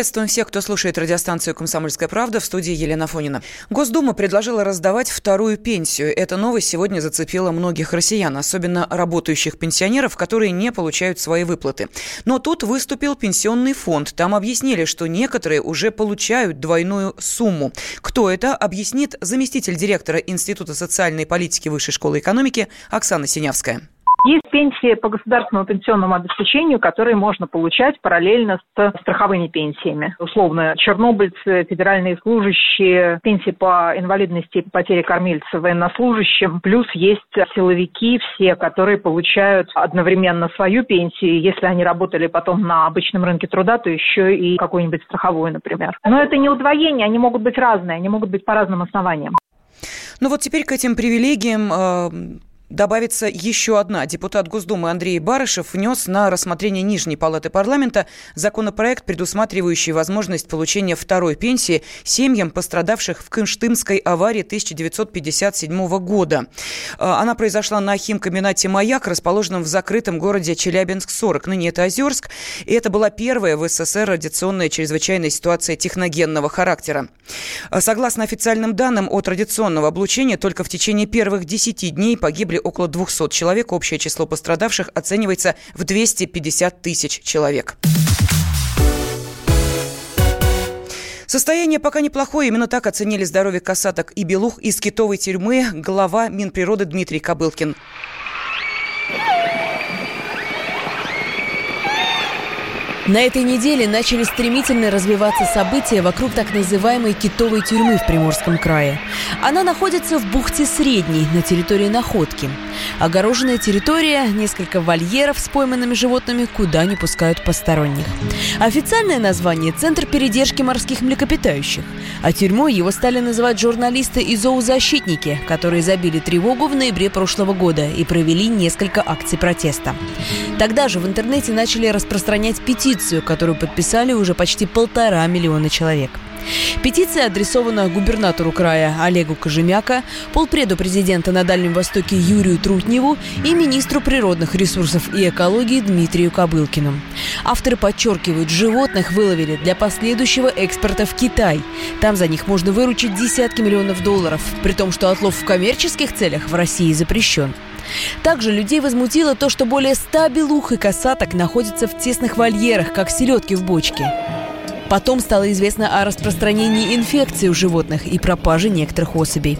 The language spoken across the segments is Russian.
Приветствуем всех, кто слушает радиостанцию «Комсомольская правда» в студии Елена Фонина. Госдума предложила раздавать вторую пенсию. Эта новость сегодня зацепила многих россиян, особенно работающих пенсионеров, которые не получают свои выплаты. Но тут выступил пенсионный фонд. Там объяснили, что некоторые уже получают двойную сумму. Кто это, объяснит заместитель директора Института социальной политики Высшей школы экономики Оксана Синявская. Есть пенсии по государственному пенсионному обеспечению, которые можно получать параллельно с страховыми пенсиями. Условно, чернобыльцы, федеральные служащие, пенсии по инвалидности и потери кормильца военнослужащим. Плюс есть силовики все, которые получают одновременно свою пенсию. Если они работали потом на обычном рынке труда, то еще и какую-нибудь страховую, например. Но это не удвоение, они могут быть разные, они могут быть по разным основаниям. Ну вот теперь к этим привилегиям э, добавится еще одна. Депутат Госдумы Андрей Барышев внес на рассмотрение Нижней Палаты парламента законопроект, предусматривающий возможность получения второй пенсии семьям, пострадавших в Кынштымской аварии 1957 года. А, она произошла на химкомбинате «Маяк», расположенном в закрытом городе Челябинск-40. Ныне это Озерск. И это была первая в СССР радиационная чрезвычайная ситуация техногенного характера. А, согласно официальным данным о традиционного облучения, только в течение первых 10 дней погибли около 200 человек. Общее число пострадавших оценивается в 250 тысяч человек. Состояние пока неплохое. Именно так оценили здоровье касаток и белух из китовой тюрьмы глава Минприроды Дмитрий Кобылкин. На этой неделе начали стремительно развиваться события вокруг так называемой китовой тюрьмы в Приморском крае. Она находится в бухте Средней, на территории Находки. Огороженная территория, несколько вольеров с пойманными животными, куда не пускают посторонних. Официальное название – Центр передержки морских млекопитающих. А тюрьмой его стали называть журналисты и зоозащитники, которые забили тревогу в ноябре прошлого года и провели несколько акций протеста. Тогда же в интернете начали распространять петицию петицию, которую подписали уже почти полтора миллиона человек. Петиция адресована губернатору края Олегу Кожемяка, полпреду президента на Дальнем Востоке Юрию Трутневу и министру природных ресурсов и экологии Дмитрию Кобылкину. Авторы подчеркивают, животных выловили для последующего экспорта в Китай. Там за них можно выручить десятки миллионов долларов, при том, что отлов в коммерческих целях в России запрещен. Также людей возмутило то, что более ста белух и косаток находятся в тесных вольерах, как селедки в бочке. Потом стало известно о распространении инфекции у животных и пропаже некоторых особей.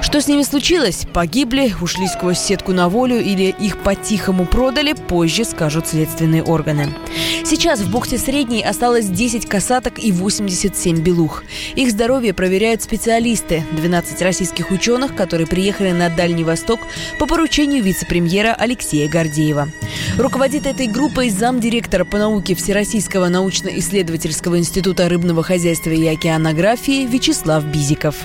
Что с ними случилось? Погибли, ушли сквозь сетку на волю или их по-тихому продали, позже скажут следственные органы. Сейчас в бухте Средней осталось 10 касаток и 87 белух. Их здоровье проверяют специалисты, 12 российских ученых, которые приехали на Дальний Восток по поручению вице-премьера Алексея Гордеева. Руководит этой группой замдиректора по науке Всероссийского научно-исследовательского института рыбного хозяйства и океанографии Вячеслав Бизиков.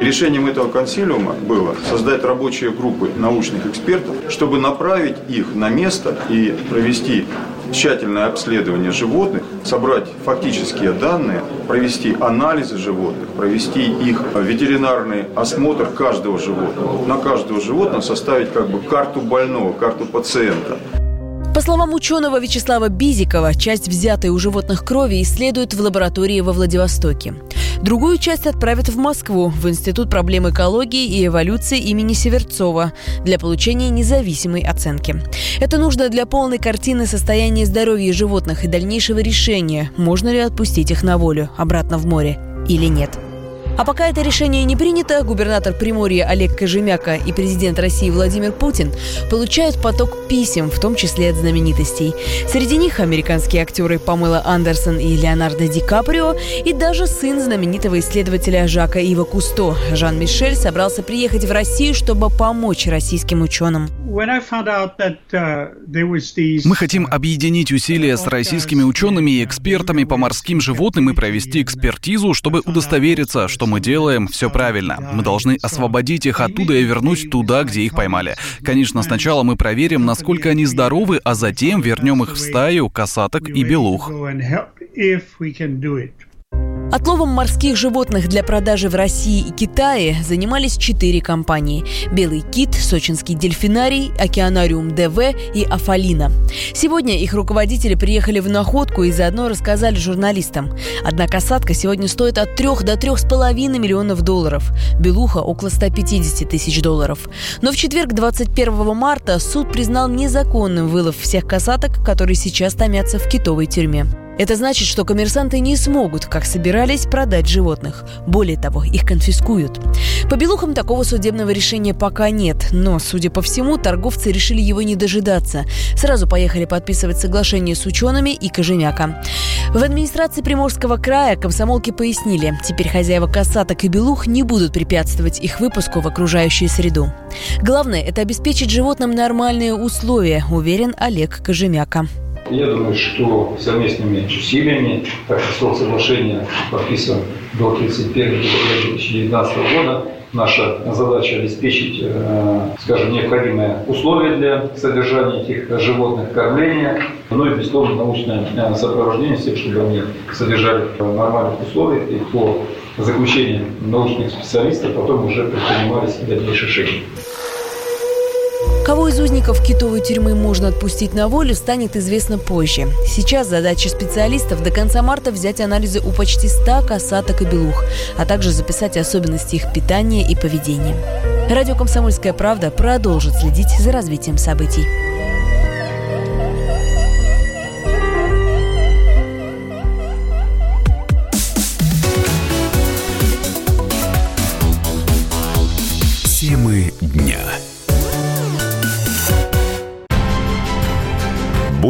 Решением этого консилиума было создать рабочие группы научных экспертов, чтобы направить их на место и провести тщательное обследование животных, собрать фактические данные, провести анализы животных, провести их ветеринарный осмотр каждого животного. На каждого животного составить как бы карту больного, карту пациента. По словам ученого Вячеслава Бизикова, часть взятой у животных крови исследуют в лаборатории во Владивостоке. Другую часть отправят в Москву, в Институт проблем экологии и эволюции имени Северцова для получения независимой оценки. Это нужно для полной картины состояния здоровья животных и дальнейшего решения, можно ли отпустить их на волю обратно в море или нет. А пока это решение не принято, губернатор Приморья Олег Кожемяка и президент России Владимир Путин получают поток писем, в том числе от знаменитостей. Среди них американские актеры Памела Андерсон и Леонардо Ди Каприо, и даже сын знаменитого исследователя Жака Ива Кусто, Жан-Мишель, собрался приехать в Россию, чтобы помочь российским ученым. Uh, Мы хотим объединить усилия с российскими учеными и экспертами по морским животным и провести экспертизу, чтобы удостовериться, что мы делаем все правильно. Мы должны освободить их оттуда и вернуть туда, где их поймали. Конечно, сначала мы проверим, насколько они здоровы, а затем вернем их в стаю касаток и белух. Отловом морских животных для продажи в России и Китае занимались четыре компании. «Белый кит», «Сочинский дельфинарий», «Океанариум ДВ» и «Афалина». Сегодня их руководители приехали в находку и заодно рассказали журналистам. Одна касатка сегодня стоит от 3 до 3,5 миллионов долларов. Белуха – около 150 тысяч долларов. Но в четверг, 21 марта, суд признал незаконным вылов всех касаток, которые сейчас томятся в китовой тюрьме. Это значит, что коммерсанты не смогут, как собирались, продать животных. Более того, их конфискуют. По белухам такого судебного решения пока нет, но, судя по всему, торговцы решили его не дожидаться. Сразу поехали подписывать соглашение с учеными и Кожемяка. В администрации Приморского края комсомолки пояснили, теперь хозяева касаток и белух не будут препятствовать их выпуску в окружающую среду. Главное – это обеспечить животным нормальные условия, уверен Олег Кожемяка. Я думаю, что совместными усилиями, так как срок соглашения подписан до 31 декабря 2019 года, наша задача обеспечить, э, скажем, необходимые условия для содержания этих животных, кормления, ну и, безусловно, научное э, сопровождение всех, чтобы они содержали в нормальных условиях и по заключению научных специалистов потом уже предпринимались дальнейшие шаги. Кого из узников китовой тюрьмы можно отпустить на волю, станет известно позже. Сейчас задача специалистов до конца марта взять анализы у почти 100 касаток и белух, а также записать особенности их питания и поведения. Радио «Комсомольская правда» продолжит следить за развитием событий.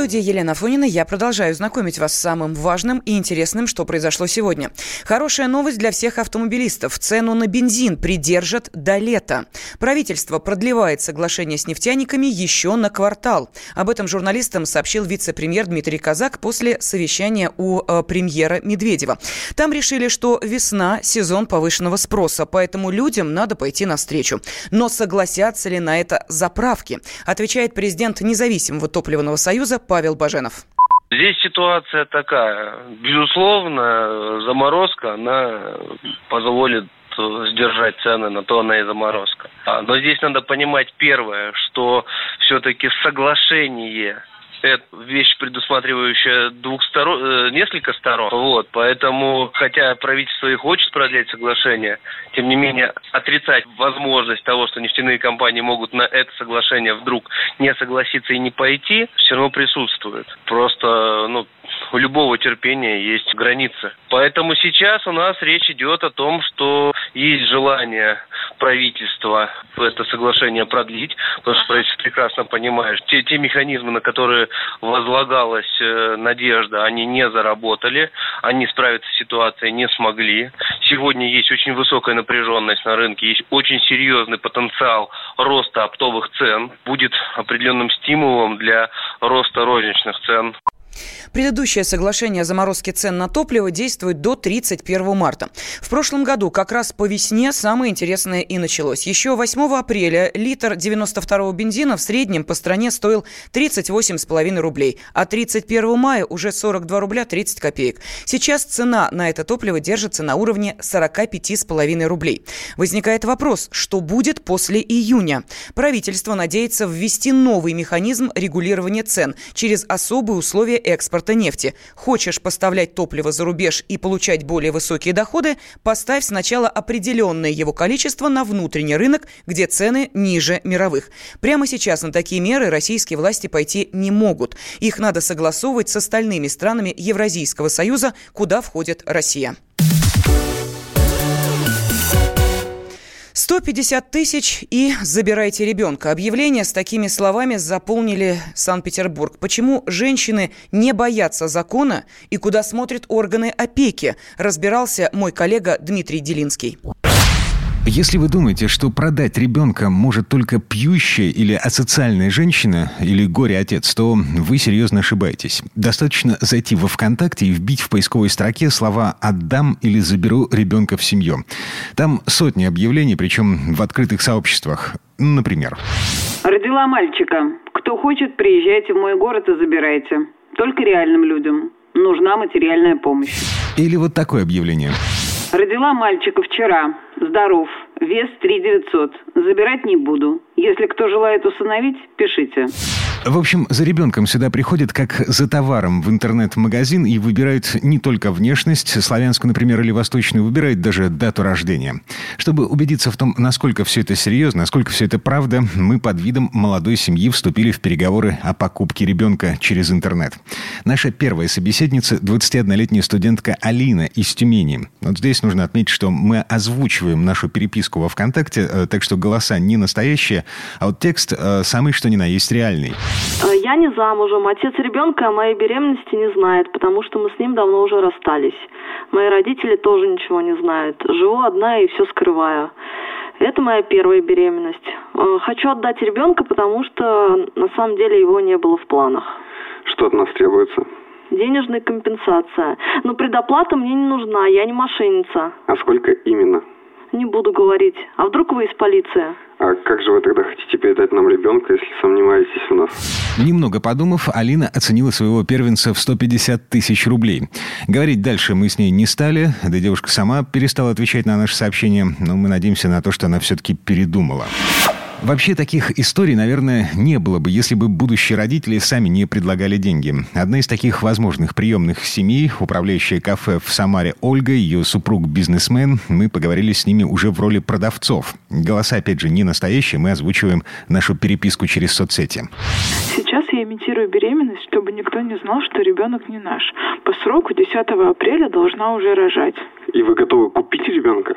Студии Елена Фонина я продолжаю знакомить вас с самым важным и интересным, что произошло сегодня. Хорошая новость для всех автомобилистов. Цену на бензин придержат до лета. Правительство продлевает соглашение с нефтяниками еще на квартал. Об этом журналистам сообщил вице-премьер Дмитрий Казак после совещания у э, премьера Медведева. Там решили, что весна – сезон повышенного спроса, поэтому людям надо пойти навстречу. Но согласятся ли на это заправки? Отвечает президент независимого топливного союза Павел Баженов. Здесь ситуация такая. Безусловно, заморозка, она позволит сдержать цены, на то она и заморозка. А, но здесь надо понимать первое, что все-таки соглашение это вещь, предусматривающая двух сторон, э, несколько сторон. Вот, поэтому, хотя правительство и хочет продлять соглашение, тем не менее отрицать возможность того, что нефтяные компании могут на это соглашение вдруг не согласиться и не пойти, все равно присутствует. Просто, ну, у любого терпения есть границы. Поэтому сейчас у нас речь идет о том, что есть желание правительства это соглашение продлить, потому что правительство прекрасно понимает, те, те механизмы, на которые возлагалась э, надежда, они не заработали, они справиться с ситуацией не смогли. Сегодня есть очень высокая напряженность на рынке, есть очень серьезный потенциал роста оптовых цен, будет определенным стимулом для роста розничных цен. Предыдущее соглашение о заморозке цен на топливо действует до 31 марта. В прошлом году как раз по весне самое интересное и началось. Еще 8 апреля литр 92-го бензина в среднем по стране стоил 38,5 рублей, а 31 мая уже 42 рубля 30 копеек. Сейчас цена на это топливо держится на уровне 45,5 рублей. Возникает вопрос, что будет после июня? Правительство надеется ввести новый механизм регулирования цен через особые условия экспорта нефти. Хочешь поставлять топливо за рубеж и получать более высокие доходы, поставь сначала определенное его количество на внутренний рынок, где цены ниже мировых. Прямо сейчас на такие меры российские власти пойти не могут. Их надо согласовывать с остальными странами Евразийского союза, куда входит Россия. 150 тысяч и забирайте ребенка. Объявление с такими словами заполнили Санкт-Петербург. Почему женщины не боятся закона и куда смотрят органы опеки, разбирался мой коллега Дмитрий Делинский. Если вы думаете, что продать ребенка может только пьющая или асоциальная женщина или горе-отец, то вы серьезно ошибаетесь. Достаточно зайти во ВКонтакте и вбить в поисковой строке слова «отдам» или «заберу ребенка в семью». Там сотни объявлений, причем в открытых сообществах. Например. Родила мальчика. Кто хочет, приезжайте в мой город и забирайте. Только реальным людям. Нужна материальная помощь. Или вот такое объявление. Родила мальчика вчера. Здоров. Вес 3 900. Забирать не буду. Если кто желает усыновить, пишите. В общем, за ребенком сюда приходят как за товаром в интернет-магазин и выбирают не только внешность, славянскую, например, или восточную, выбирают даже дату рождения. Чтобы убедиться в том, насколько все это серьезно, насколько все это правда, мы под видом молодой семьи вступили в переговоры о покупке ребенка через интернет. Наша первая собеседница – 21-летняя студентка Алина из Тюмени. Вот здесь нужно отметить, что мы озвучиваем нашу переписку во ВКонтакте, э, так что голоса не настоящие, а вот текст э, самый что ни на есть реальный. Э, я не замужем. Отец ребенка о моей беременности не знает, потому что мы с ним давно уже расстались. Мои родители тоже ничего не знают. Живу одна и все скрываю. Это моя первая беременность. Э, хочу отдать ребенка, потому что на самом деле его не было в планах. Что от нас требуется? Денежная компенсация. Но предоплата мне не нужна, я не мошенница. А сколько именно? Не буду говорить. А вдруг вы из полиции? А как же вы тогда хотите передать нам ребенка, если сомневаетесь в нас? Немного подумав, Алина оценила своего первенца в 150 тысяч рублей. Говорить дальше мы с ней не стали, да девушка сама перестала отвечать на наши сообщения, но мы надеемся на то, что она все-таки передумала. Вообще таких историй, наверное, не было бы, если бы будущие родители сами не предлагали деньги. Одна из таких возможных приемных семей, управляющая кафе в Самаре Ольга, ее супруг бизнесмен, мы поговорили с ними уже в роли продавцов. Голоса, опять же, не настоящие, мы озвучиваем нашу переписку через соцсети. Сейчас я имитирую беременность, чтобы никто не знал, что ребенок не наш. По сроку 10 апреля должна уже рожать. И вы готовы купить ребенка?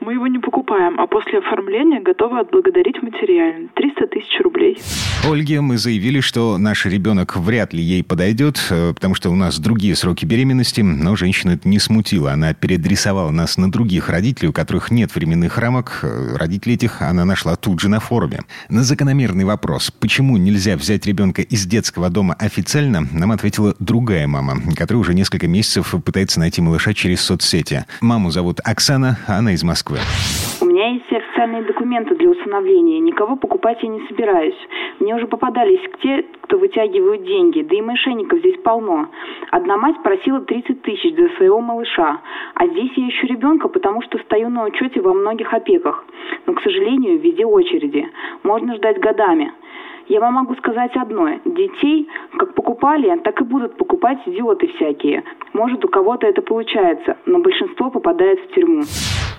Мы его не покупаем, а после оформления готовы отблагодарить материально. 300 тысяч рублей. Ольге мы заявили, что наш ребенок вряд ли ей подойдет, э, потому что у нас другие сроки беременности, но женщина это не смутила. Она переадресовала нас на других родителей, у которых нет временных рамок. Э, родителей этих она нашла тут же на форуме. На закономерный вопрос, почему нельзя взять ребенка из детского дома официально, нам ответила другая мама, которая уже несколько месяцев пытается найти малыша через соцсети. Маму зовут Оксана, а она из Москвы. У меня есть официальные документы для усыновления. Никого покупать я не собираюсь. Мне уже попадались те, кто вытягивают деньги. Да и мошенников здесь полно. Одна мать просила 30 тысяч за своего малыша. А здесь я ищу ребенка, потому что стою на учете во многих опеках. Но, к сожалению, везде очереди. Можно ждать годами. Я вам могу сказать одно. Детей как покупали, так и будут покупать идиоты всякие. Может, у кого-то это получается, но большинство попадает в тюрьму.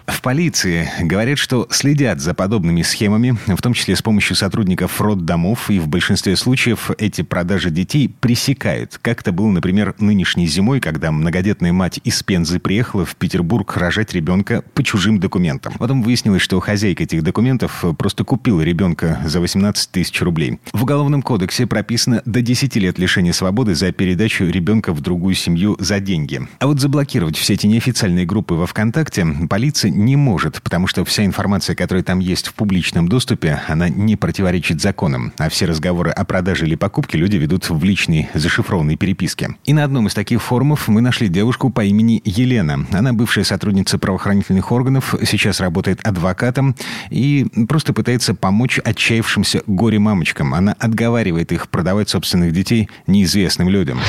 В полиции говорят, что следят за подобными схемами, в том числе с помощью сотрудников роддомов, и в большинстве случаев эти продажи детей пресекают. Как это было, например, нынешней зимой, когда многодетная мать из Пензы приехала в Петербург рожать ребенка по чужим документам. Потом выяснилось, что хозяйка этих документов просто купила ребенка за 18 тысяч рублей. В Уголовном кодексе прописано до 10 лет лишения свободы за передачу ребенка в другую семью за деньги. А вот заблокировать все эти неофициальные группы во ВКонтакте полиция не может, потому что вся информация, которая там есть в публичном доступе, она не противоречит законам, а все разговоры о продаже или покупке люди ведут в личной зашифрованной переписке. И на одном из таких форумов мы нашли девушку по имени Елена. Она бывшая сотрудница правоохранительных органов, сейчас работает адвокатом и просто пытается помочь отчаявшимся горе-мамочкам. Она отговаривает их продавать собственных детей неизвестным людям.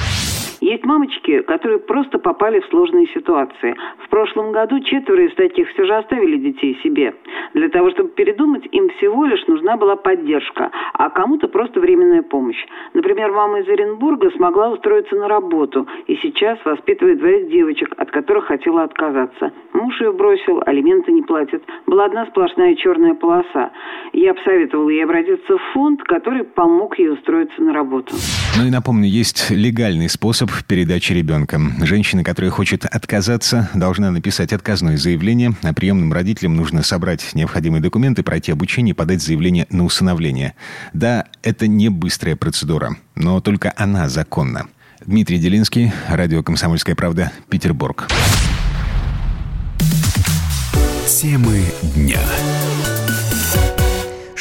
Есть мамочки, которые просто попали в сложные ситуации. В прошлом году четверо из таких все же оставили детей себе. Для того, чтобы передумать, им всего лишь нужна была поддержка, а кому-то просто временная помощь. Например, мама из Оренбурга смогла устроиться на работу и сейчас воспитывает двоих девочек, от которых хотела отказаться. Муж ее бросил, алименты не платят. Была одна сплошная черная полоса. Я посоветовала ей обратиться в фонд, который помог ей устроиться на работу. Ну и напомню, есть легальный способ передачи ребенка. Женщина, которая хочет отказаться, должна написать отказное заявление, а приемным родителям нужно собрать необходимые документы, пройти обучение и подать заявление на усыновление. Да, это не быстрая процедура, но только она законна. Дмитрий Делинский, радио «Комсомольская правда», Петербург. Темы дня.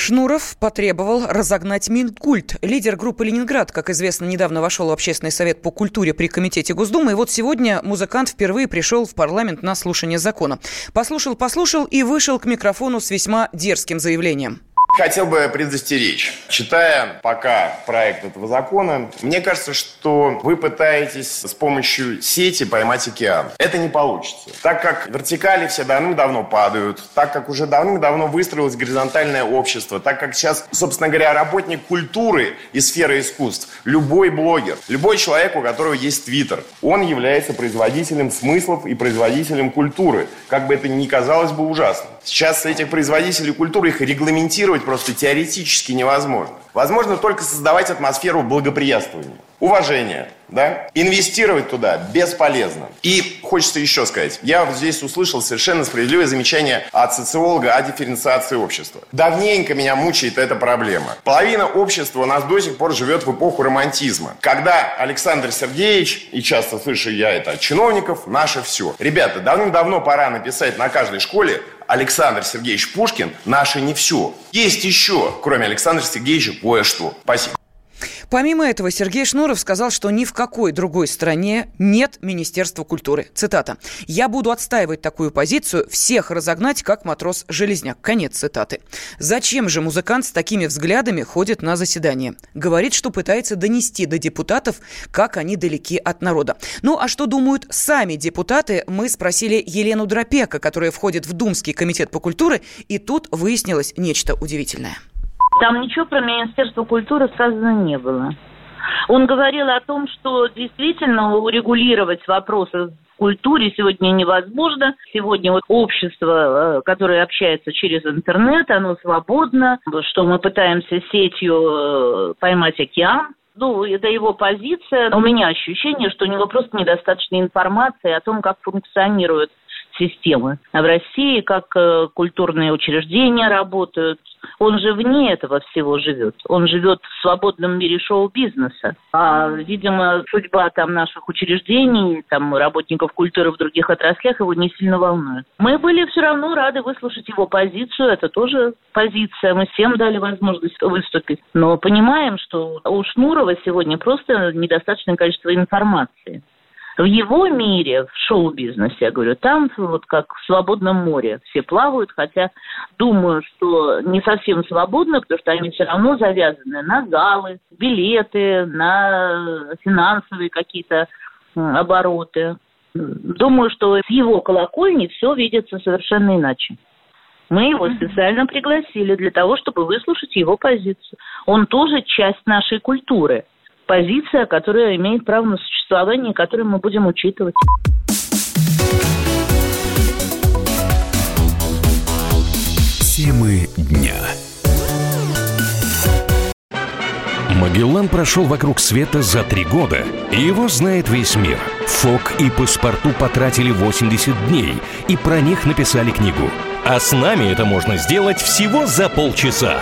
Шнуров потребовал разогнать Минкульт. Лидер группы «Ленинград», как известно, недавно вошел в Общественный совет по культуре при Комитете Госдумы. И вот сегодня музыкант впервые пришел в парламент на слушание закона. Послушал-послушал и вышел к микрофону с весьма дерзким заявлением. Хотел бы предостеречь. Читая пока проект этого закона, мне кажется, что вы пытаетесь с помощью сети поймать океан. Это не получится. Так как вертикали все давным-давно падают, так как уже давным-давно выстроилось горизонтальное общество, так как сейчас, собственно говоря, работник культуры и сферы искусств, любой блогер, любой человек, у которого есть твиттер, он является производителем смыслов и производителем культуры. Как бы это ни казалось бы ужасно. Сейчас этих производителей культуры их регламентировать просто теоретически невозможно. Возможно только создавать атмосферу благоприятствования, уважения, да? Инвестировать туда бесполезно. И хочется еще сказать, я вот здесь услышал совершенно справедливое замечание от социолога о дифференциации общества. Давненько меня мучает эта проблема. Половина общества у нас до сих пор живет в эпоху романтизма, когда Александр Сергеевич, и часто слышу я это от чиновников, наше все. Ребята, давным-давно пора написать на каждой школе Александр Сергеевич Пушкин – наше не все. Есть еще, кроме Александра Сергеевича, кое-что. Спасибо. Помимо этого, Сергей Шнуров сказал, что ни в какой другой стране нет Министерства культуры. Цитата. «Я буду отстаивать такую позицию, всех разогнать, как матрос Железняк». Конец цитаты. Зачем же музыкант с такими взглядами ходит на заседание? Говорит, что пытается донести до депутатов, как они далеки от народа. Ну, а что думают сами депутаты, мы спросили Елену Дропека, которая входит в Думский комитет по культуре, и тут выяснилось нечто удивительное. Там ничего про Министерство культуры сказано не было. Он говорил о том, что действительно урегулировать вопросы в культуре сегодня невозможно. Сегодня вот общество, э, которое общается через интернет, оно свободно, что мы пытаемся сетью э, поймать океан. Ну, это его позиция. У меня ощущение, что у него просто недостаточно информации о том, как функционируют системы в России, как э, культурные учреждения работают, он же вне этого всего живет. Он живет в свободном мире шоу-бизнеса. А, видимо, судьба там наших учреждений, там работников культуры в других отраслях его не сильно волнует. Мы были все равно рады выслушать его позицию. Это тоже позиция. Мы всем дали возможность выступить. Но понимаем, что у Шнурова сегодня просто недостаточное количество информации. В его мире, в шоу-бизнесе, я говорю, там вот как в свободном море все плавают, хотя думаю, что не совсем свободно, потому что они все равно завязаны на залы, билеты, на финансовые какие-то обороты. Думаю, что с его колокольни все видится совершенно иначе. Мы его специально пригласили для того, чтобы выслушать его позицию. Он тоже часть нашей культуры – позиция, которая имеет право на существование, которую мы будем учитывать. Темы дня. Магеллан прошел вокруг света за три года, и его знает весь мир. Фок и паспорту потратили 80 дней, и про них написали книгу – а с нами это можно сделать всего за полчаса.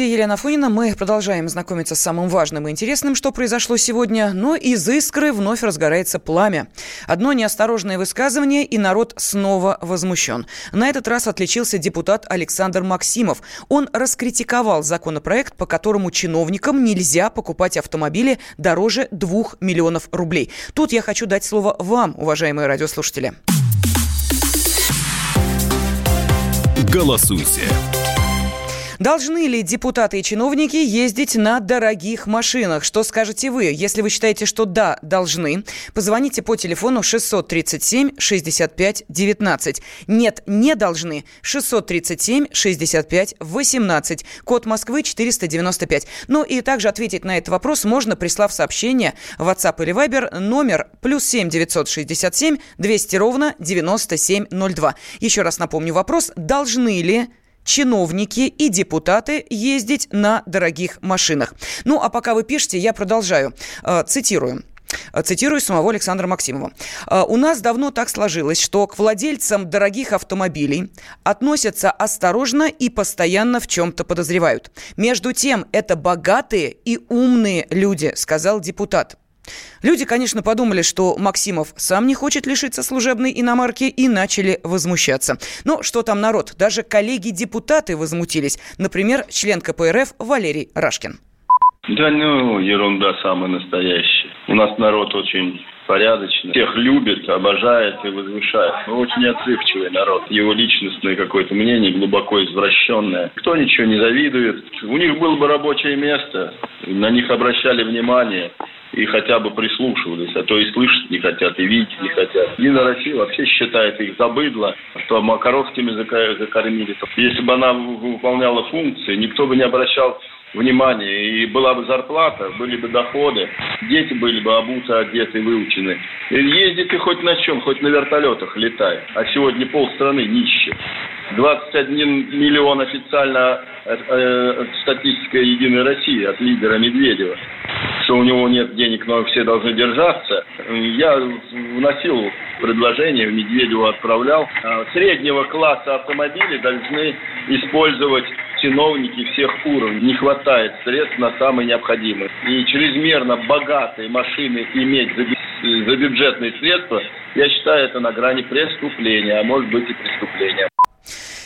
Студии Елена Фонина мы продолжаем знакомиться с самым важным и интересным, что произошло сегодня, но из искры вновь разгорается пламя. Одно неосторожное высказывание, и народ снова возмущен. На этот раз отличился депутат Александр Максимов. Он раскритиковал законопроект, по которому чиновникам нельзя покупать автомобили дороже 2 миллионов рублей. Тут я хочу дать слово вам, уважаемые радиослушатели. Голосуйте Должны ли депутаты и чиновники ездить на дорогих машинах? Что скажете вы? Если вы считаете, что да, должны, позвоните по телефону 637 65 19. Нет, не должны. 637 65 18. Код Москвы 495. Ну и также ответить на этот вопрос можно, прислав сообщение в WhatsApp или Viber номер плюс 7 967 200 ровно 9702. Еще раз напомню вопрос. Должны ли чиновники и депутаты ездить на дорогих машинах. Ну, а пока вы пишете, я продолжаю. Э, цитирую. Цитирую самого Александра Максимова. «Э, У нас давно так сложилось, что к владельцам дорогих автомобилей относятся осторожно и постоянно в чем-то подозревают. Между тем, это богатые и умные люди, сказал депутат. Люди, конечно, подумали, что Максимов сам не хочет лишиться служебной иномарки и начали возмущаться. Но что там народ? Даже коллеги-депутаты возмутились. Например, член КПРФ Валерий Рашкин. Да ну, ерунда самая настоящая. У нас народ очень порядочный, всех любит, обожает и возвышает. Но очень отзывчивый народ. Его личностное какое-то мнение глубоко извращенное. Кто ничего не завидует. У них было бы рабочее место, на них обращали внимание и хотя бы прислушивались, а то и слышать не хотят, и видеть не хотят. Единая Россия вообще считает их забыдло, что макаровскими закормили. Если бы она выполняла функции, никто бы не обращал внимания, и была бы зарплата, были бы доходы, дети были бы обуты, одеты, выучены. Ездит ты хоть на чем, хоть на вертолетах летай. А сегодня полстраны нищие. 21 миллион официально э, э, статистика Единой России от лидера Медведева, что у него нет денег, но все должны держаться. Я вносил предложение, Медведеву отправлял. А, среднего класса автомобили должны использовать чиновники всех уровней. Не хватает средств на самые необходимые. И чрезмерно богатые машины иметь за, за бюджетные средства, я считаю, это на грани преступления, а может быть и преступления.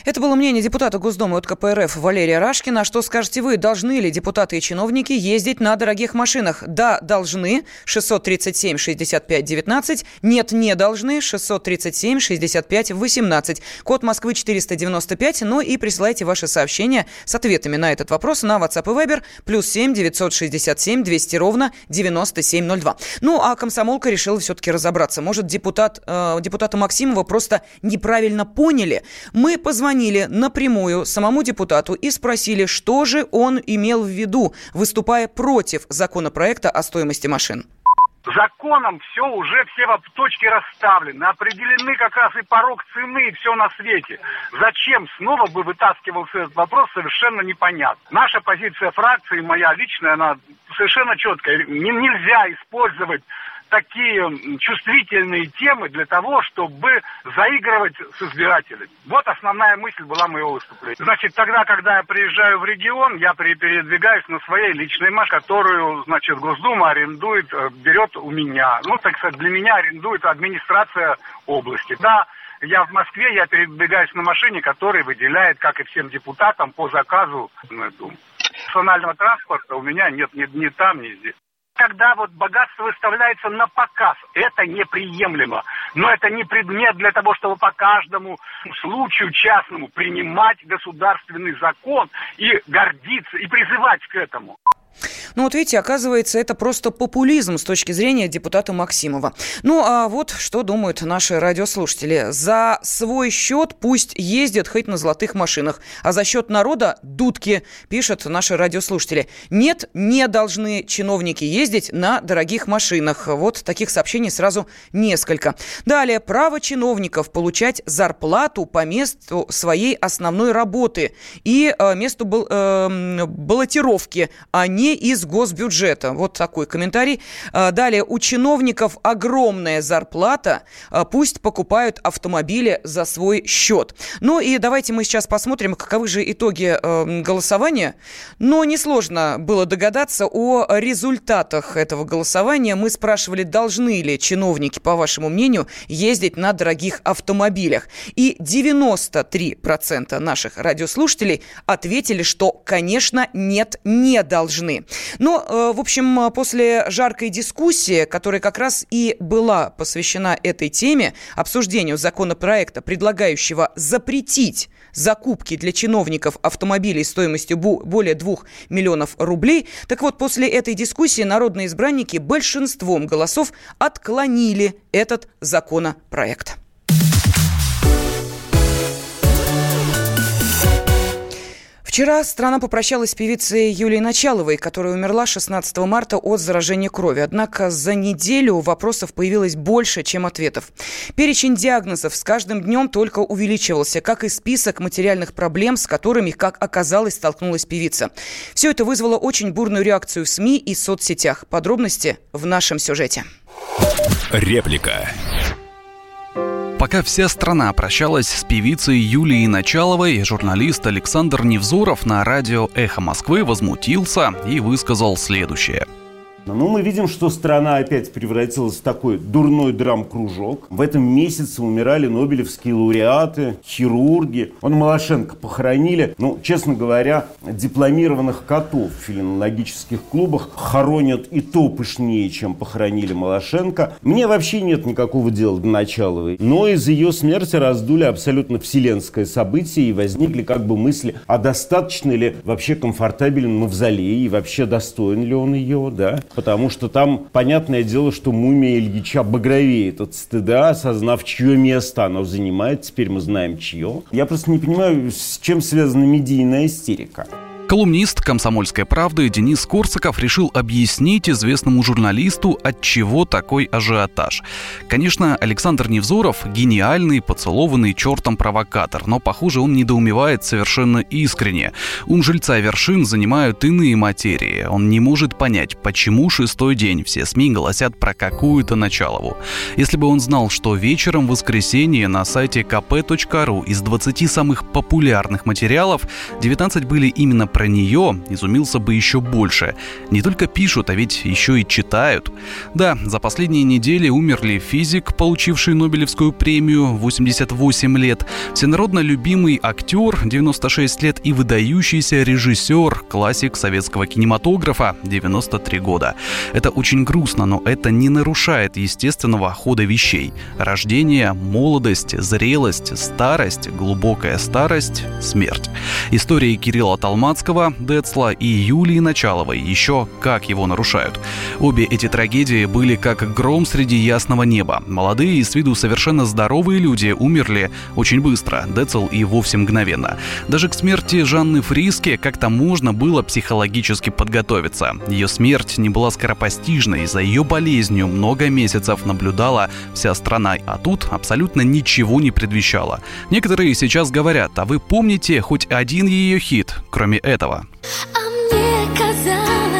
Это было мнение депутата Госдумы от КПРФ Валерия Рашкина. Что скажете вы, должны ли депутаты и чиновники ездить на дорогих машинах? Да, должны. 637 65 19. Нет, не должны. 637 65 18. Код Москвы 495. Ну и присылайте ваши сообщения с ответами на этот вопрос на WhatsApp и Viber. Плюс 7 967 200 ровно 9702. Ну, а комсомолка решила все-таки разобраться. Может, депутат, э, депутата Максимова просто неправильно поняли? Мы позвонили позвонили напрямую самому депутату и спросили, что же он имел в виду, выступая против законопроекта о стоимости машин. Законом все уже все точки расставлены, определены как раз и порог цены, и все на свете. Зачем снова бы вытаскивался этот вопрос, совершенно непонятно. Наша позиция фракции, моя личная, она совершенно четкая. Не, нельзя использовать такие чувствительные темы для того, чтобы заигрывать с избирателями. Вот основная мысль была моего выступления. Значит, тогда, когда я приезжаю в регион, я передвигаюсь на своей личной машине, которую, значит, Госдума арендует, э, берет у меня. Ну, так сказать, для меня арендует администрация области. Да, я в Москве, я передвигаюсь на машине, которая выделяет, как и всем депутатам, по заказу Думу. Персонального транспорта у меня нет ни, ни там, ни здесь когда вот богатство выставляется на показ. Это неприемлемо. Но это не предмет для того, чтобы по каждому случаю частному принимать государственный закон и гордиться, и призывать к этому. Ну вот видите, оказывается, это просто популизм с точки зрения депутата Максимова. Ну а вот что думают наши радиослушатели. За свой счет пусть ездят хоть на золотых машинах, а за счет народа дудки, пишут наши радиослушатели. Нет, не должны чиновники ездить на дорогих машинах. Вот таких сообщений сразу несколько. Далее, право чиновников получать зарплату по месту своей основной работы и э, месту бал, э, баллотировки, а не не из госбюджета. Вот такой комментарий. А, далее, у чиновников огромная зарплата, а, пусть покупают автомобили за свой счет. Ну и давайте мы сейчас посмотрим, каковы же итоги а, голосования. Но несложно было догадаться о результатах этого голосования. Мы спрашивали, должны ли чиновники, по вашему мнению, ездить на дорогих автомобилях. И 93% наших радиослушателей ответили, что, конечно, нет, не должны. Страны. Но, э, в общем, после жаркой дискуссии, которая как раз и была посвящена этой теме, обсуждению законопроекта, предлагающего запретить закупки для чиновников автомобилей стоимостью более 2 миллионов рублей. Так вот, после этой дискуссии народные избранники большинством голосов отклонили этот законопроект. Вчера страна попрощалась с певицей Юлией Началовой, которая умерла 16 марта от заражения крови. Однако за неделю вопросов появилось больше, чем ответов. Перечень диагнозов с каждым днем только увеличивался, как и список материальных проблем, с которыми, как оказалось, столкнулась певица. Все это вызвало очень бурную реакцию в СМИ и соцсетях. Подробности в нашем сюжете. Реплика. Пока вся страна прощалась с певицей Юлией Началовой, журналист Александр Невзоров на радио «Эхо Москвы» возмутился и высказал следующее – ну, мы видим, что страна опять превратилась в такой дурной драм-кружок. В этом месяце умирали нобелевские лауреаты, хирурги. Он Малашенко похоронили. Ну, честно говоря, дипломированных котов в филинологических клубах хоронят и то пышнее, чем похоронили Малашенко. Мне вообще нет никакого дела до Началовой. Но из ее смерти раздули абсолютно вселенское событие и возникли как бы мысли, а достаточно ли вообще комфортабелен мавзолей и вообще достоин ли он ее, да? Потому что там, понятное дело, что мумия Ильича багровеет от стыда, осознав, чье место оно занимает. Теперь мы знаем, чье. Я просто не понимаю, с чем связана медийная истерика. Колумнист «Комсомольской правды» Денис Корсаков решил объяснить известному журналисту, от чего такой ажиотаж. Конечно, Александр Невзоров – гениальный, поцелованный чертом провокатор, но, похоже, он недоумевает совершенно искренне. Ум жильца вершин занимают иные материи. Он не может понять, почему шестой день все СМИ голосят про какую-то Началову. Если бы он знал, что вечером в воскресенье на сайте kp.ru из 20 самых популярных материалов 19 были именно про нее изумился бы еще больше. Не только пишут, а ведь еще и читают. Да, за последние недели умерли физик, получивший Нобелевскую премию 88 лет, всенародно любимый актер 96 лет и выдающийся режиссер, классик советского кинематографа 93 года. Это очень грустно, но это не нарушает естественного хода вещей. Рождение, молодость, зрелость, старость, глубокая старость, смерть. История Кирилла Талмацкого Высоцкого, Децла и Юлии Началовой еще как его нарушают. Обе эти трагедии были как гром среди ясного неба. Молодые и с виду совершенно здоровые люди умерли очень быстро, Децл и вовсе мгновенно. Даже к смерти Жанны Фриске как-то можно было психологически подготовиться. Ее смерть не была скоропостижной, за ее болезнью много месяцев наблюдала вся страна, а тут абсолютно ничего не предвещало. Некоторые сейчас говорят, а вы помните хоть один ее хит, кроме этого? Этого. А мне казалось,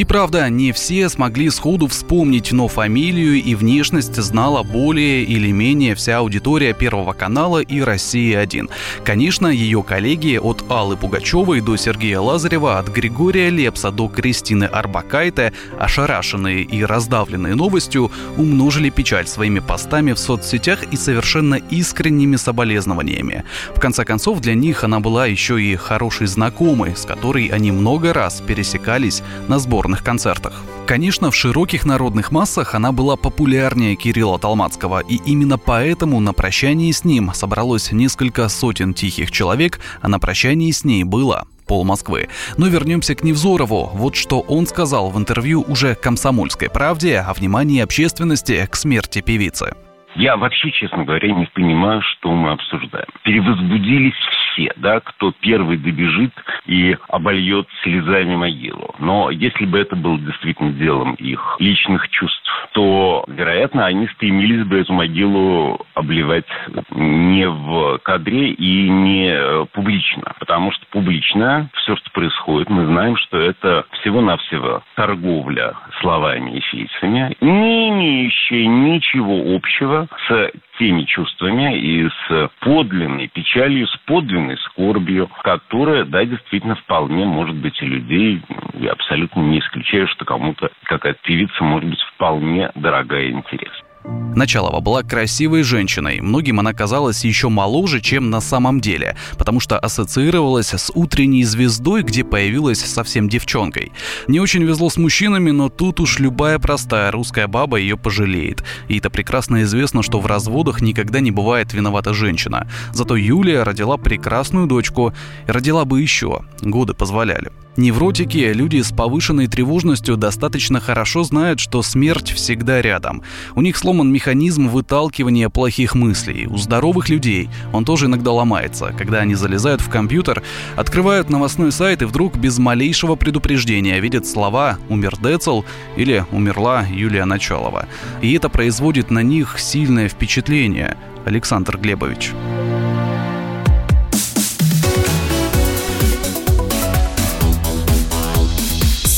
И правда, не все смогли сходу вспомнить, но фамилию и внешность знала более или менее вся аудитория Первого канала и России-1. Конечно, ее коллеги от Аллы Пугачевой до Сергея Лазарева, от Григория Лепса до Кристины Арбакайте, ошарашенные и раздавленные новостью, умножили печаль своими постами в соцсетях и совершенно искренними соболезнованиями. В конце концов, для них она была еще и хорошей знакомой, с которой они много раз пересекались на сборных концертах. Конечно, в широких народных массах она была популярнее Кирилла Талмацкого, и именно поэтому на прощании с ним собралось несколько сотен тихих человек, а на прощании с ней было пол Москвы. Но вернемся к Невзорову. Вот что он сказал в интервью уже «Комсомольской правде» о внимании общественности к смерти певицы. Я вообще, честно говоря, не понимаю, что мы обсуждаем. Перевозбудились все, да, кто первый добежит и обольет слезами могилу. Но если бы это было действительно делом их личных чувств, то, вероятно, они стремились бы эту могилу обливать не в кадре и не э, публично. Потому что публично все, что происходит, мы знаем, что это всего-навсего торговля словами и фейсами, не имеющая ничего общего с теми чувствами и с подлинной печалью, с подлинной скорбью, которая, да, действительно вполне может быть у людей. Я абсолютно не исключаю, что кому-то какая-то певица может быть вполне дорогая и интересна. Началова была красивой женщиной. Многим она казалась еще моложе, чем на самом деле, потому что ассоциировалась с утренней звездой, где появилась совсем девчонкой. Не очень везло с мужчинами, но тут уж любая простая русская баба ее пожалеет. И это прекрасно известно, что в разводах никогда не бывает виновата женщина. Зато Юлия родила прекрасную дочку. Родила бы еще. Годы позволяли. Невротики, люди с повышенной тревожностью достаточно хорошо знают, что смерть всегда рядом. У них сломан механизм выталкивания плохих мыслей. У здоровых людей он тоже иногда ломается, когда они залезают в компьютер, открывают новостной сайт и вдруг без малейшего предупреждения видят слова «умер Децл» или «умерла Юлия Началова». И это производит на них сильное впечатление. Александр Глебович.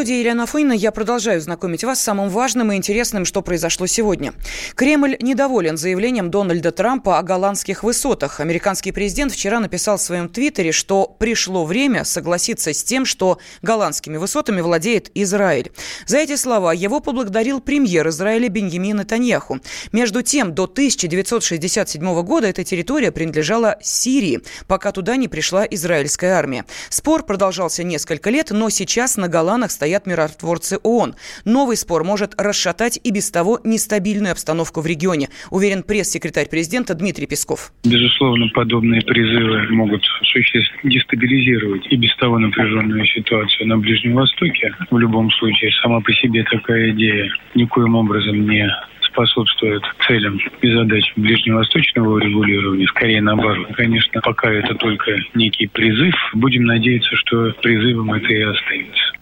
Студии Елена Афонина я продолжаю знакомить вас с самым важным и интересным, что произошло сегодня. Кремль недоволен заявлением Дональда Трампа о голландских высотах. Американский президент вчера написал в своем твиттере, что пришло время согласиться с тем, что голландскими высотами владеет Израиль. За эти слова его поблагодарил премьер Израиля Беньямин Нетаньяху. Между тем, до 1967 года эта территория принадлежала Сирии, пока туда не пришла израильская армия. Спор продолжался несколько лет, но сейчас на Голландах стоит стоят миротворцы ООН. Новый спор может расшатать и без того нестабильную обстановку в регионе, уверен пресс-секретарь президента Дмитрий Песков. Безусловно, подобные призывы могут существенно дестабилизировать и без того напряженную ситуацию на Ближнем Востоке. В любом случае, сама по себе такая идея никоим образом не способствует целям и задачам ближневосточного урегулирования, скорее наоборот. Конечно, пока это только некий призыв, будем надеяться, что призывом это и остается.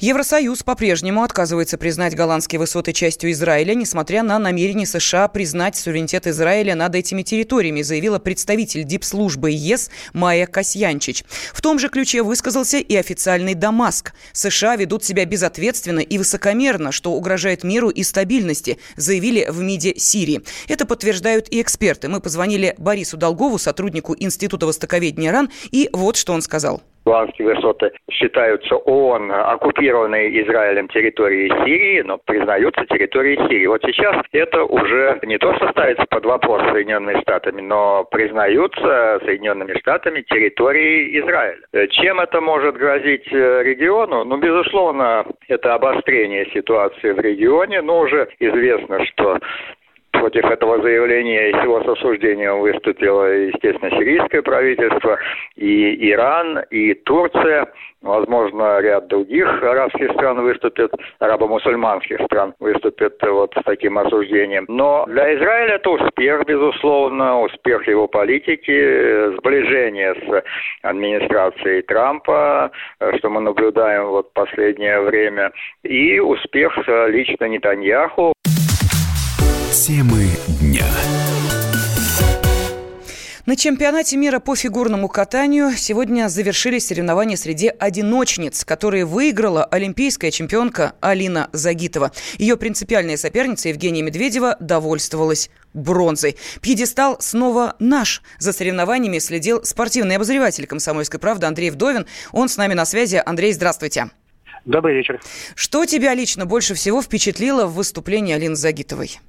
Евросоюз по-прежнему отказывается признать голландские высоты частью Израиля, несмотря на намерение США признать суверенитет Израиля над этими территориями, заявила представитель дипслужбы ЕС Майя Касьянчич. В том же ключе высказался и официальный Дамаск. США ведут себя безответственно и высокомерно, что угрожает миру и стабильности, заявили в МИДе Сирии. Это подтверждают и эксперты. Мы позвонили Борису Долгову, сотруднику Института востоковедения РАН, и вот что он сказал. Голландские высоты считаются ООН оккупированной Израилем территорией Сирии, но признаются территорией Сирии. Вот сейчас это уже не то, что ставится под вопрос Соединенными Штатами, но признаются Соединенными Штатами территорией Израиля. Чем это может грозить э, региону? Ну, безусловно, это обострение ситуации в регионе, но уже известно, что Против этого заявления и его с осуждением выступило, естественно, сирийское правительство, и Иран, и Турция. Возможно, ряд других арабских стран выступит, арабо-мусульманских стран выступит вот с таким осуждением. Но для Израиля это успех, безусловно, успех его политики, сближение с администрацией Трампа, что мы наблюдаем вот последнее время, и успех лично Нетаньяху. Темы дня. На чемпионате мира по фигурному катанию сегодня завершились соревнования среди одиночниц, которые выиграла олимпийская чемпионка Алина Загитова. Ее принципиальная соперница Евгения Медведева довольствовалась бронзой. Пьедестал снова наш. За соревнованиями следил спортивный обозреватель «Комсомольской правды» Андрей Вдовин. Он с нами на связи. Андрей, здравствуйте. Добрый вечер. Что тебя лично больше всего впечатлило в выступлении Алины Загитовой?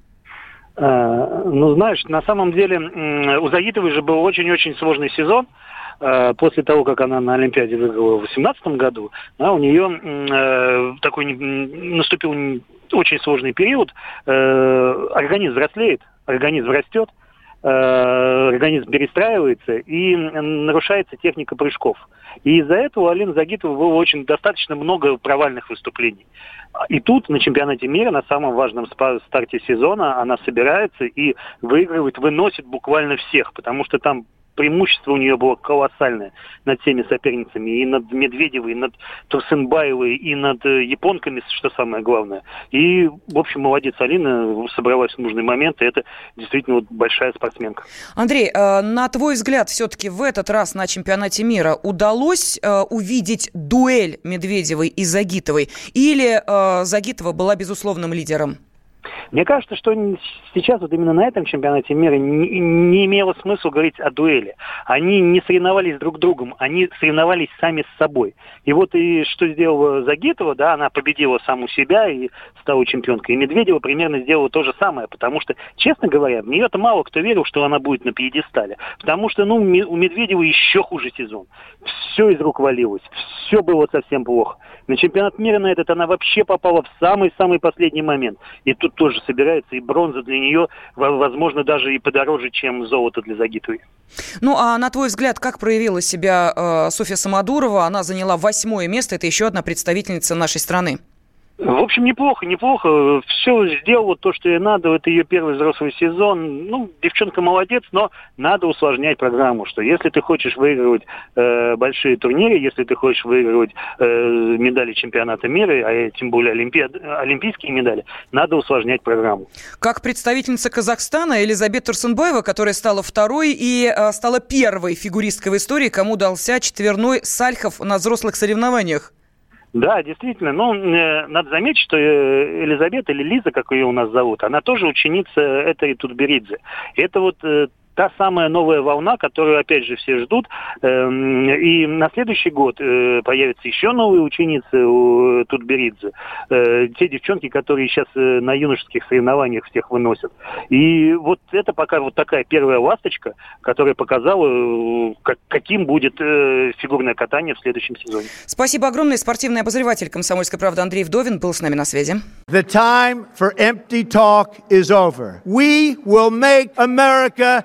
Ну, знаешь, на самом деле у Загитовой же был очень-очень сложный сезон. Э, после того, как она на Олимпиаде выиграла в 2018 году, да, у нее э, такой наступил очень сложный период. Э, организм взрослеет, организм растет, организм перестраивается и нарушается техника прыжков. И из-за этого у Алины Загитовой было очень достаточно много провальных выступлений. И тут на чемпионате мира, на самом важном старте сезона, она собирается и выигрывает, выносит буквально всех, потому что там преимущество у нее было колоссальное над всеми соперницами, и над Медведевой, и над Турсенбаевой, и над э, японками, что самое главное. И, в общем, молодец Алина, собралась в нужный момент, и это действительно вот большая спортсменка. Андрей, э, на твой взгляд, все-таки в этот раз на чемпионате мира удалось э, увидеть дуэль Медведевой и Загитовой, или Загитова была безусловным лидером? Мне кажется, что сейчас вот именно на этом чемпионате мира не, не имело смысла говорить о дуэли. Они не соревновались друг с другом, они соревновались сами с собой. И вот и что сделала Загитова, да, она победила саму себя и стала чемпионкой. И Медведева примерно сделала то же самое, потому что, честно говоря, в нее-то мало кто верил, что она будет на пьедестале. Потому что, ну, у Медведева еще хуже сезон. Все из рук валилось, все было совсем плохо. На чемпионат мира на этот она вообще попала в самый-самый последний момент. И тут тоже собирается, и бронза для нее, возможно, даже и подороже, чем золото для Загитовой. Ну, а на твой взгляд, как проявила себя э, Софья Самодурова? Она заняла восьмое место, это еще одна представительница нашей страны. В общем, неплохо, неплохо. Все сделала то, что ей надо. Это ее первый взрослый сезон. Ну, девчонка молодец, но надо усложнять программу, что если ты хочешь выигрывать э, большие турниры, если ты хочешь выигрывать э, медали чемпионата мира, а тем более олимпиад, олимпийские медали, надо усложнять программу. Как представительница Казахстана Элизабет Турсенбаева, которая стала второй и э, стала первой фигуристкой в истории, кому дался четверной Сальхов на взрослых соревнованиях. Да, действительно. Ну, э, надо заметить, что э, Елизавета или Лиза, как ее у нас зовут, она тоже ученица этой Тутберидзе. Это вот э, та самая новая волна, которую, опять же, все ждут. Эм, и на следующий год э, появятся еще новые ученицы у Тутберидзе. Э, те девчонки, которые сейчас э, на юношеских соревнованиях всех выносят. И вот это пока вот такая первая ласточка, которая показала, каким будет фигурное катание в следующем сезоне. Спасибо огромное. Спортивный обозреватель «Комсомольской правды» Андрей Вдовин был с нами на связи. The time for empty talk is over. We will make America